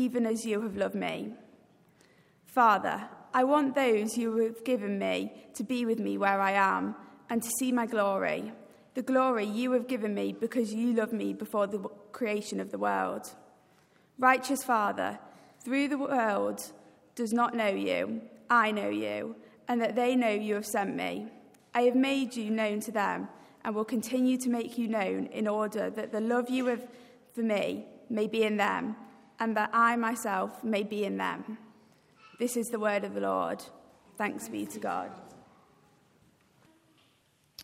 even as you have loved me. Father, I want those you have given me to be with me where I am and to see my glory, the glory you have given me because you loved me before the creation of the world. Righteous Father, through the world does not know you, I know you, and that they know you have sent me. I have made you known to them and will continue to make you known in order that the love you have for me may be in them and that I myself may be in them. This is the word of the Lord. Thanks be to God.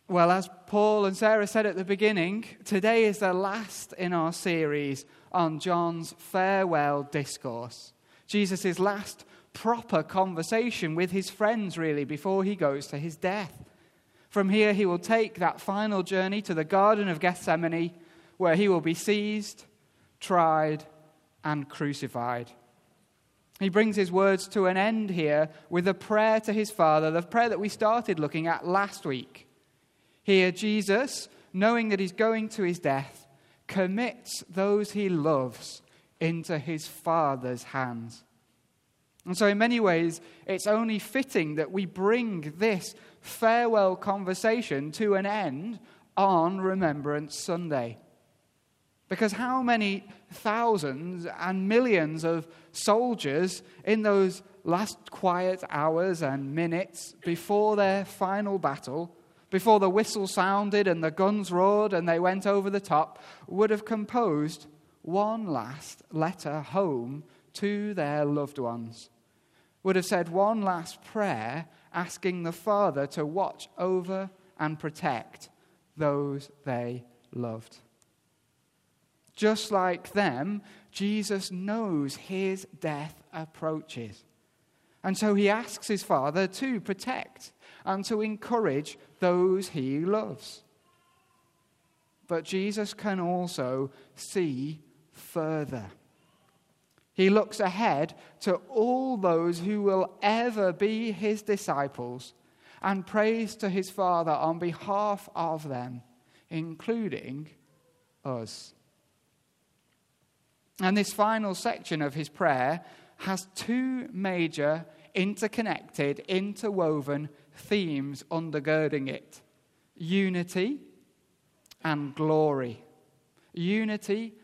Well, as Paul and Sarah said at the beginning, today is the last in our series on John's farewell discourse. Jesus' last proper conversation with his friends, really, before he goes to his death. From here, he will take that final journey to the Garden of Gethsemane, where he will be seized, tried, and crucified. He brings his words to an end here with a prayer to his Father, the prayer that we started looking at last week. Here, Jesus, knowing that he's going to his death, commits those he loves into his Father's hands. And so, in many ways, it's only fitting that we bring this farewell conversation to an end on Remembrance Sunday. Because how many thousands and millions of soldiers in those last quiet hours and minutes before their final battle, before the whistle sounded and the guns roared and they went over the top, would have composed one last letter home to their loved ones, would have said one last prayer asking the Father to watch over and protect those they loved. Just like them, Jesus knows his death approaches. And so he asks his Father to protect and to encourage those he loves. But Jesus can also see further. He looks ahead to all those who will ever be his disciples and prays to his Father on behalf of them, including us. And this final section of his prayer has two major, interconnected, interwoven themes undergirding it unity and glory. Unity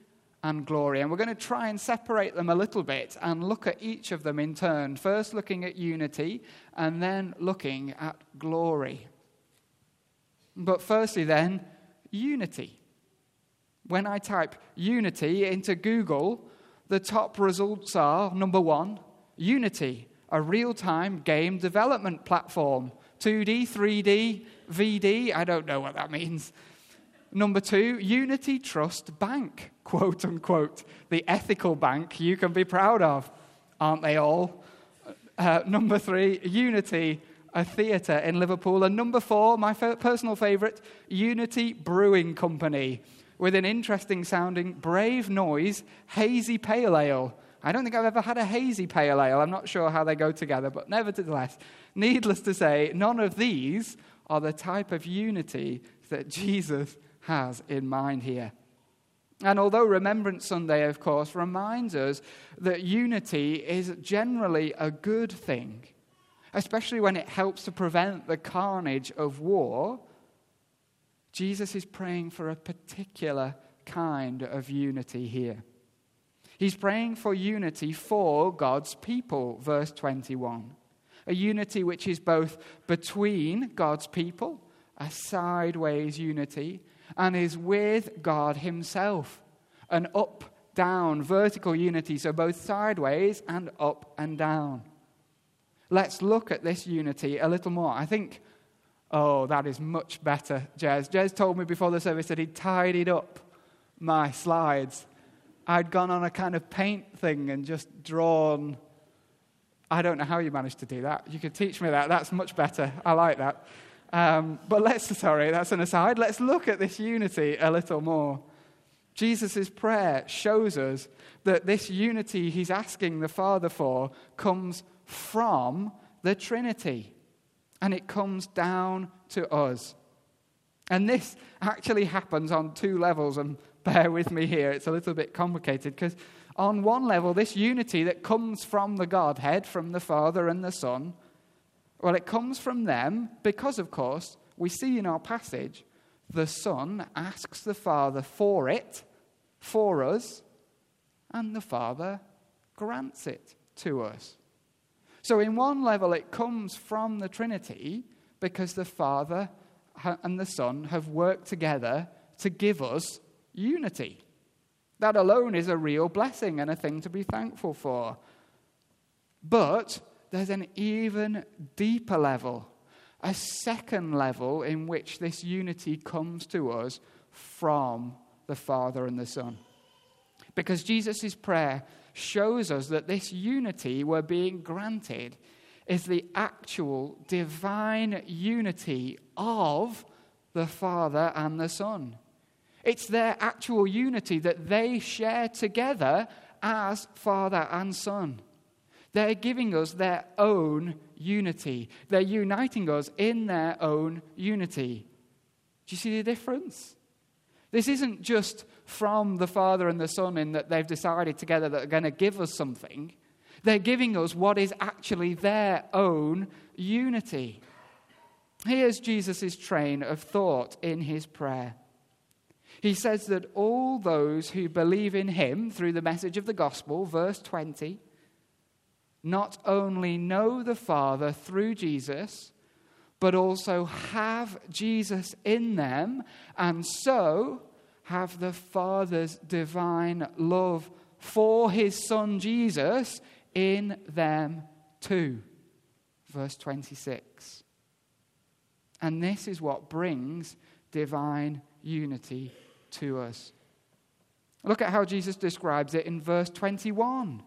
and glory. And we're going to try and separate them a little bit and look at each of them in turn. First, looking at unity, and then looking at glory. But firstly, then, unity. When I type Unity into Google, the top results are number one, Unity, a real time game development platform. 2D, 3D, VD, I don't know what that means. Number two, Unity Trust Bank, quote unquote, the ethical bank you can be proud of. Aren't they all? Uh, number three, Unity, a theatre in Liverpool. And number four, my personal favourite, Unity Brewing Company with an interesting sounding brave noise hazy pale ale. I don't think I've ever had a hazy pale ale. I'm not sure how they go together, but nevertheless, needless to say, none of these are the type of unity that Jesus has in mind here. And although Remembrance Sunday, of course, reminds us that unity is generally a good thing, especially when it helps to prevent the carnage of war, Jesus is praying for a particular kind of unity here. He's praying for unity for God's people, verse 21. A unity which is both between God's people, a sideways unity, and is with God Himself, an up down vertical unity, so both sideways and up and down. Let's look at this unity a little more. I think Oh, that is much better, Jez. Jez told me before the service that he'd tidied up my slides. I'd gone on a kind of paint thing and just drawn. I don't know how you managed to do that. You could teach me that. That's much better. I like that. Um, but let's, sorry, that's an aside. Let's look at this unity a little more. Jesus' prayer shows us that this unity he's asking the Father for comes from the Trinity and it comes down to us. And this actually happens on two levels, and bear with me here, it's a little bit complicated because, on one level, this unity that comes from the Godhead, from the Father and the Son, well, it comes from them because, of course, we see in our passage the Son asks the Father for it, for us, and the Father grants it to us. So, in one level, it comes from the Trinity because the Father and the Son have worked together to give us unity. That alone is a real blessing and a thing to be thankful for. But there's an even deeper level, a second level in which this unity comes to us from the Father and the Son. Because Jesus' prayer shows us that this unity we're being granted is the actual divine unity of the Father and the Son. It's their actual unity that they share together as Father and Son. They're giving us their own unity. They're uniting us in their own unity. Do you see the difference? This isn't just from the Father and the Son in that they've decided together that they're going to give us something. They're giving us what is actually their own unity. Here's Jesus' train of thought in his prayer. He says that all those who believe in him through the message of the gospel, verse 20, not only know the Father through Jesus, but also have Jesus in them, and so have the Father's divine love for his Son Jesus in them too. Verse 26. And this is what brings divine unity to us. Look at how Jesus describes it in verse 21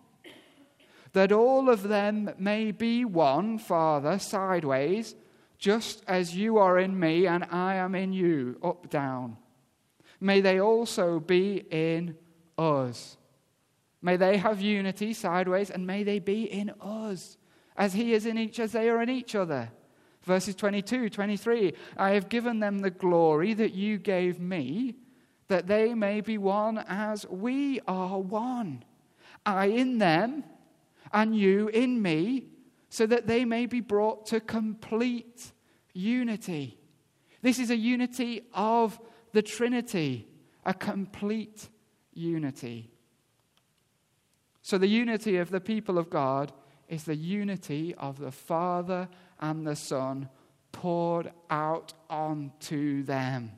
that all of them may be one, Father, sideways, just as you are in me and I am in you, up, down. May they also be in us May they have unity sideways, and may they be in us, as He is in each, as they are in each other. Verses 22, 23 I have given them the glory that you gave me, that they may be one as we are one. I in them, and you in me, so that they may be brought to complete unity. This is a unity of the Trinity, a complete unity. So, the unity of the people of God is the unity of the Father and the Son poured out onto them.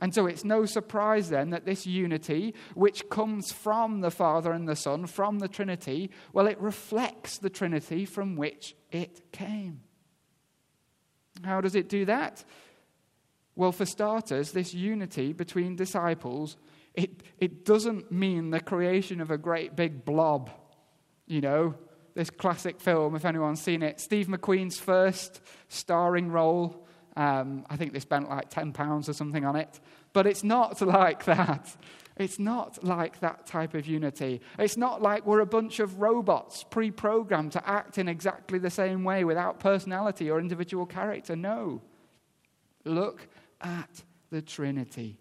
And so it's no surprise then that this unity, which comes from the Father and the Son, from the Trinity, well, it reflects the Trinity from which it came. How does it do that? Well, for starters, this unity between disciples it, it doesn't mean the creation of a great big blob. You know, this classic film, if anyone's seen it, Steve McQueen's first starring role. Um, I think they spent like £10 or something on it. But it's not like that. It's not like that type of unity. It's not like we're a bunch of robots pre programmed to act in exactly the same way without personality or individual character. No. Look at the Trinity.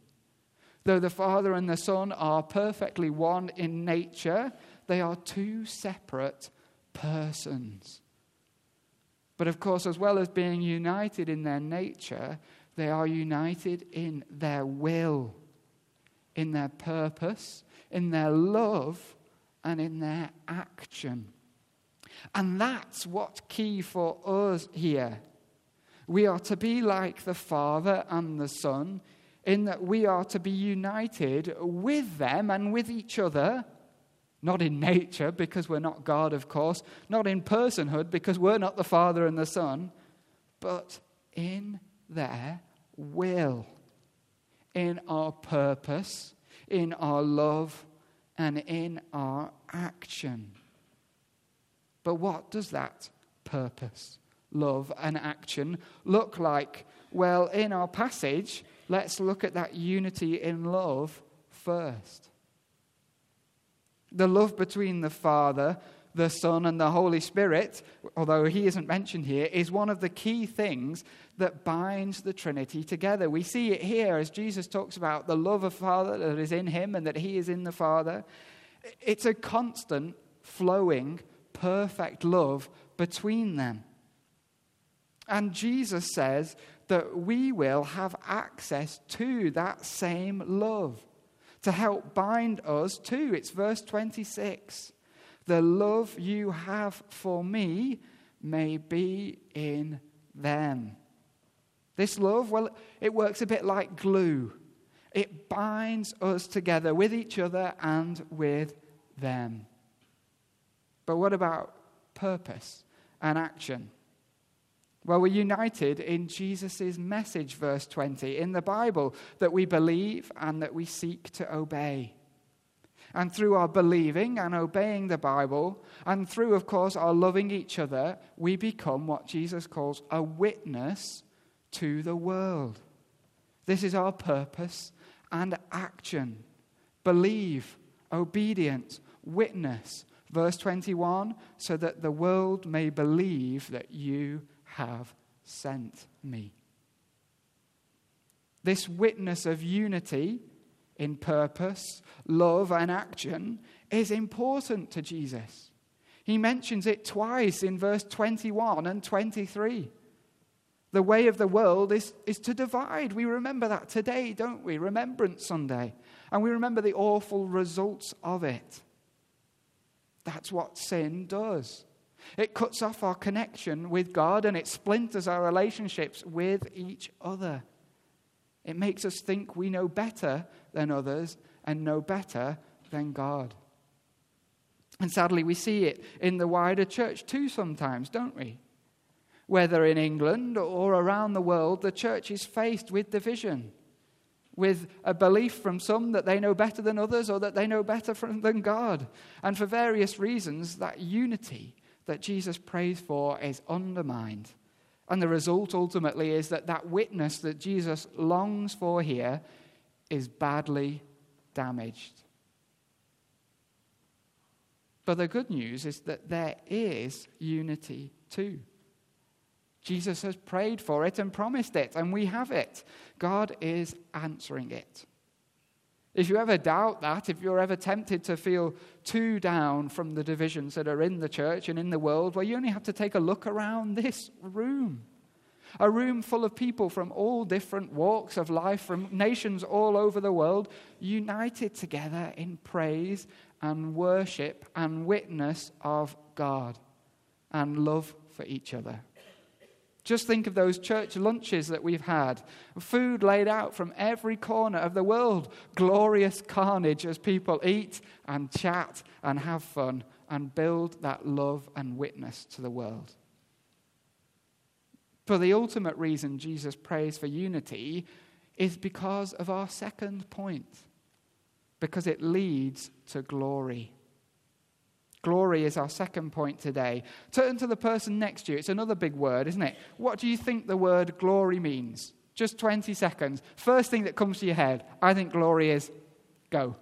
Though the Father and the Son are perfectly one in nature, they are two separate persons. But of course, as well as being united in their nature, they are united in their will, in their purpose, in their love, and in their action. And that's what's key for us here. We are to be like the Father and the Son in that we are to be united with them and with each other, not in nature because we're not God, of course, not in personhood because we're not the Father and the Son, but in their will, in our purpose, in our love and in our action. But what does that purpose, love, and action look like? Well, in our passage, let's look at that unity in love first. The love between the Father, the Son, and the Holy Spirit, although he isn't mentioned here, is one of the key things that binds the Trinity together. We see it here as Jesus talks about the love of Father that is in him and that he is in the Father. It's a constant, flowing, perfect love between them. And Jesus says that we will have access to that same love to help bind us to. It's verse 26. The love you have for me may be in them. This love, well, it works a bit like glue. It binds us together with each other and with them. But what about purpose and action? Well, we're united in Jesus' message, verse 20, in the Bible, that we believe and that we seek to obey. And through our believing and obeying the Bible, and through, of course, our loving each other, we become what Jesus calls a witness to the world. This is our purpose and action. Believe, obedience, witness. Verse 21 so that the world may believe that you have sent me. This witness of unity in purpose, love, and action is important to Jesus. He mentions it twice in verse 21 and 23. The way of the world is, is to divide. We remember that today, don't we? Remembrance Sunday. And we remember the awful results of it. That's what sin does. It cuts off our connection with God and it splinters our relationships with each other. It makes us think we know better than others and know better than God. And sadly, we see it in the wider church too sometimes, don't we? Whether in England or around the world, the church is faced with division, with a belief from some that they know better than others or that they know better from, than God. And for various reasons, that unity that Jesus prays for is undermined. And the result ultimately is that that witness that Jesus longs for here is badly damaged. But the good news is that there is unity too. Jesus has prayed for it and promised it, and we have it. God is answering it. If you ever doubt that, if you're ever tempted to feel too down from the divisions that are in the church and in the world, well, you only have to take a look around this room. A room full of people from all different walks of life, from nations all over the world, united together in praise and worship and witness of God and love for each other. Just think of those church lunches that we've had. Food laid out from every corner of the world. Glorious carnage as people eat and chat and have fun and build that love and witness to the world. But the ultimate reason Jesus prays for unity is because of our second point, because it leads to glory. Glory is our second point today. Turn to the person next to you. It's another big word, isn't it? What do you think the word glory means? Just 20 seconds. First thing that comes to your head, I think glory is go.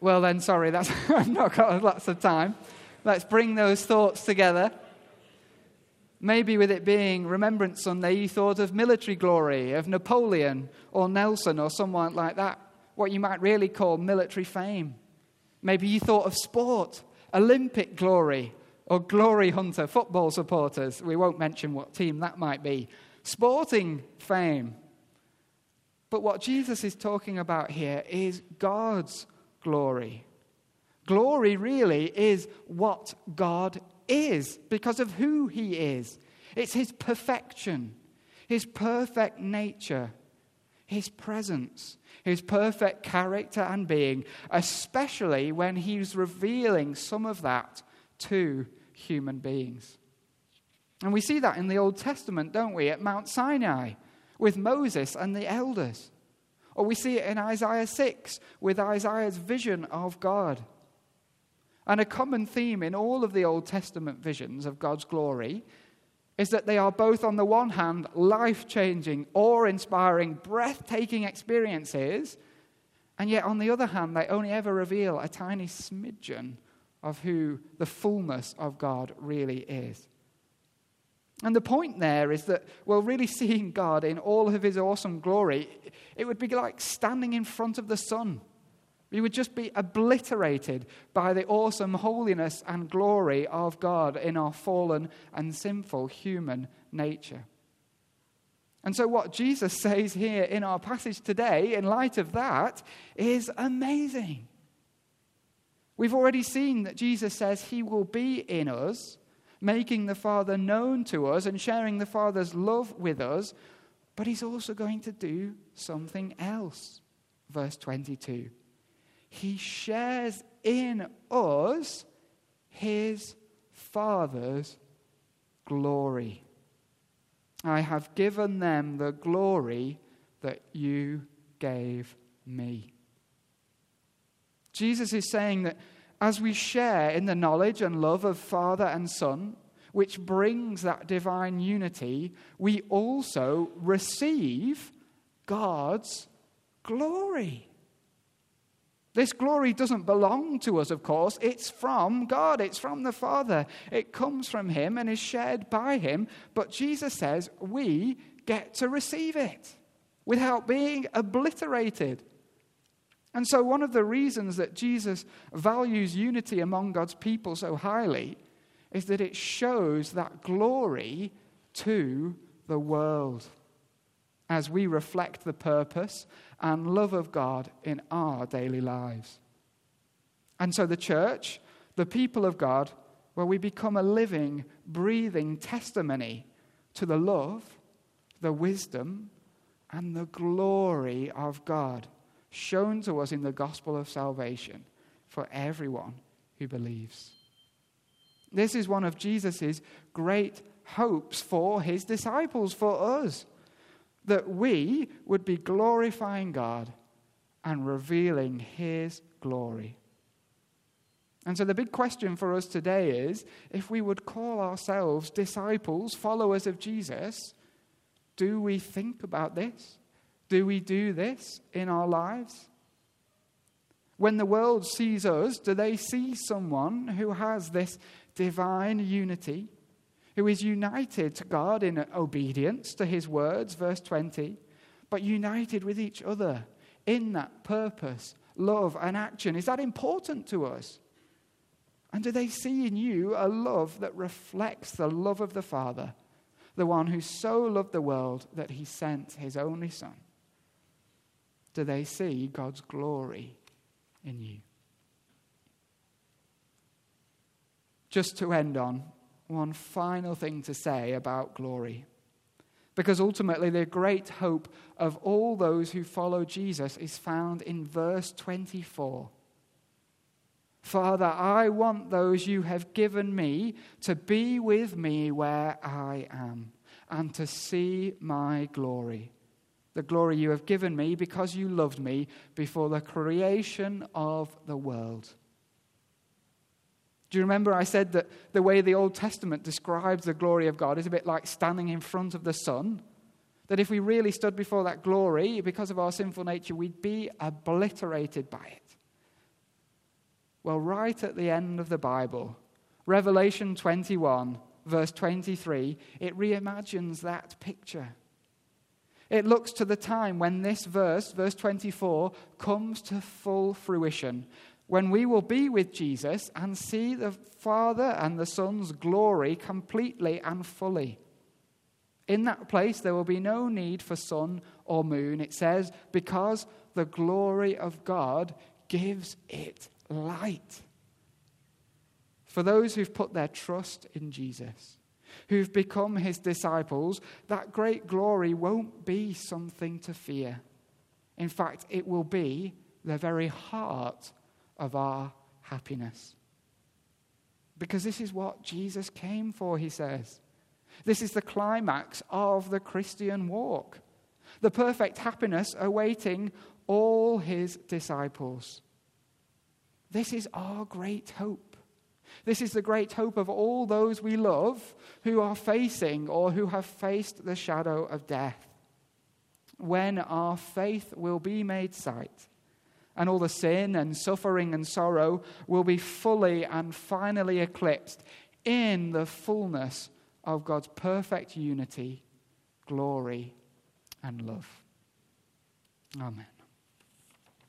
Well, then, sorry, that's, I've not got lots of time. Let's bring those thoughts together. Maybe with it being Remembrance Sunday, you thought of military glory, of Napoleon or Nelson or someone like that, what you might really call military fame. Maybe you thought of sport, Olympic glory, or glory hunter, football supporters. We won't mention what team that might be. Sporting fame. But what Jesus is talking about here is God's glory. Glory really is what God is because of who He is. It's His perfection, His perfect nature, His presence his perfect character and being, especially when he's revealing some of that to human beings. And we see that in the Old Testament, don't we, at Mount Sinai with Moses and the elders. Or we see it in Isaiah 6 with Isaiah's vision of God. And a common theme in all of the Old Testament visions of God's glory is that they are both, on the one hand, life changing, awe inspiring, breathtaking experiences, and yet, on the other hand, they only ever reveal a tiny smidgen of who the fullness of God really is. And the point there is that, well, really seeing God in all of his awesome glory, it would be like standing in front of the sun. You would just be obliterated by the awesome holiness and glory of God in our fallen and sinful human nature. And so, what Jesus says here in our passage today, in light of that, is amazing. We've already seen that Jesus says he will be in us, making the Father known to us and sharing the Father's love with us, but he's also going to do something else. Verse 22 He shares in us his Father's glory. I have given them the glory that you gave me. Jesus is saying that as we share in the knowledge and love of Father and Son, which brings that divine unity, we also receive God's glory. This glory doesn't belong to us, of course. It's from God, it's from the Father. It comes from Him and is shared by Him. But Jesus says we get to receive it without being obliterated. And so, one of the reasons that Jesus values unity among God's people so highly is that it shows that glory to the world as we reflect the purpose and love of God in our daily lives. And so, the church, the people of God, where we become a living, breathing testimony to the love, the wisdom, and the glory of God shown to us in the gospel of salvation for everyone who believes. This is one of Jesus' great hopes for his disciples, for us, that we would be glorifying God and revealing his glory. And so, the big question for us today is if we would call ourselves disciples, followers of Jesus, do we think about this? Do we do this in our lives? When the world sees us, do they see someone who has this divine unity, who is united to God in obedience to his words, verse 20, but united with each other in that purpose, love, and action? Is that important to us? And do they see in you a love that reflects the love of the Father, the one who so loved the world that he sent his only Son? do they see God's glory in you? Just to end on, one final thing to say about glory. Because ultimately, the great hope of all those who follow Jesus is found in verse 24. Father, I want those you have given me to be with me where I am and to see my glory the glory you have given me because you loved me before the creation of the world. Do you remember I said that the way the Old Testament describes the glory of God is a bit like standing in front of the sun? That if we really stood before that glory, because of our sinful nature, we'd be obliterated by it. Well, right at the end of the Bible, Revelation 21, verse 23, it reimagines that picture. It looks to the time when this verse, verse 24, comes to full fruition, when we will be with Jesus and see the Father and the Son's glory completely and fully. In that place, there will be no need for sun or moon, it says, because the glory of God gives it light. For those who've put their trust in Jesus who've become his disciples, that great glory won't be something to fear. In fact, it will be the very heart of our happiness. Because this is what Jesus came for, he says. This is the climax of the Christian walk. the perfect happiness awaiting all his disciples. This is our great hope. This is the great hope of all those we love who are facing or who have faced the shadow of death. When our faith will be made sight, and all the sin and suffering and sorrow will be fully and finally eclipsed in the fullness of God's perfect unity, glory, and love. Amen.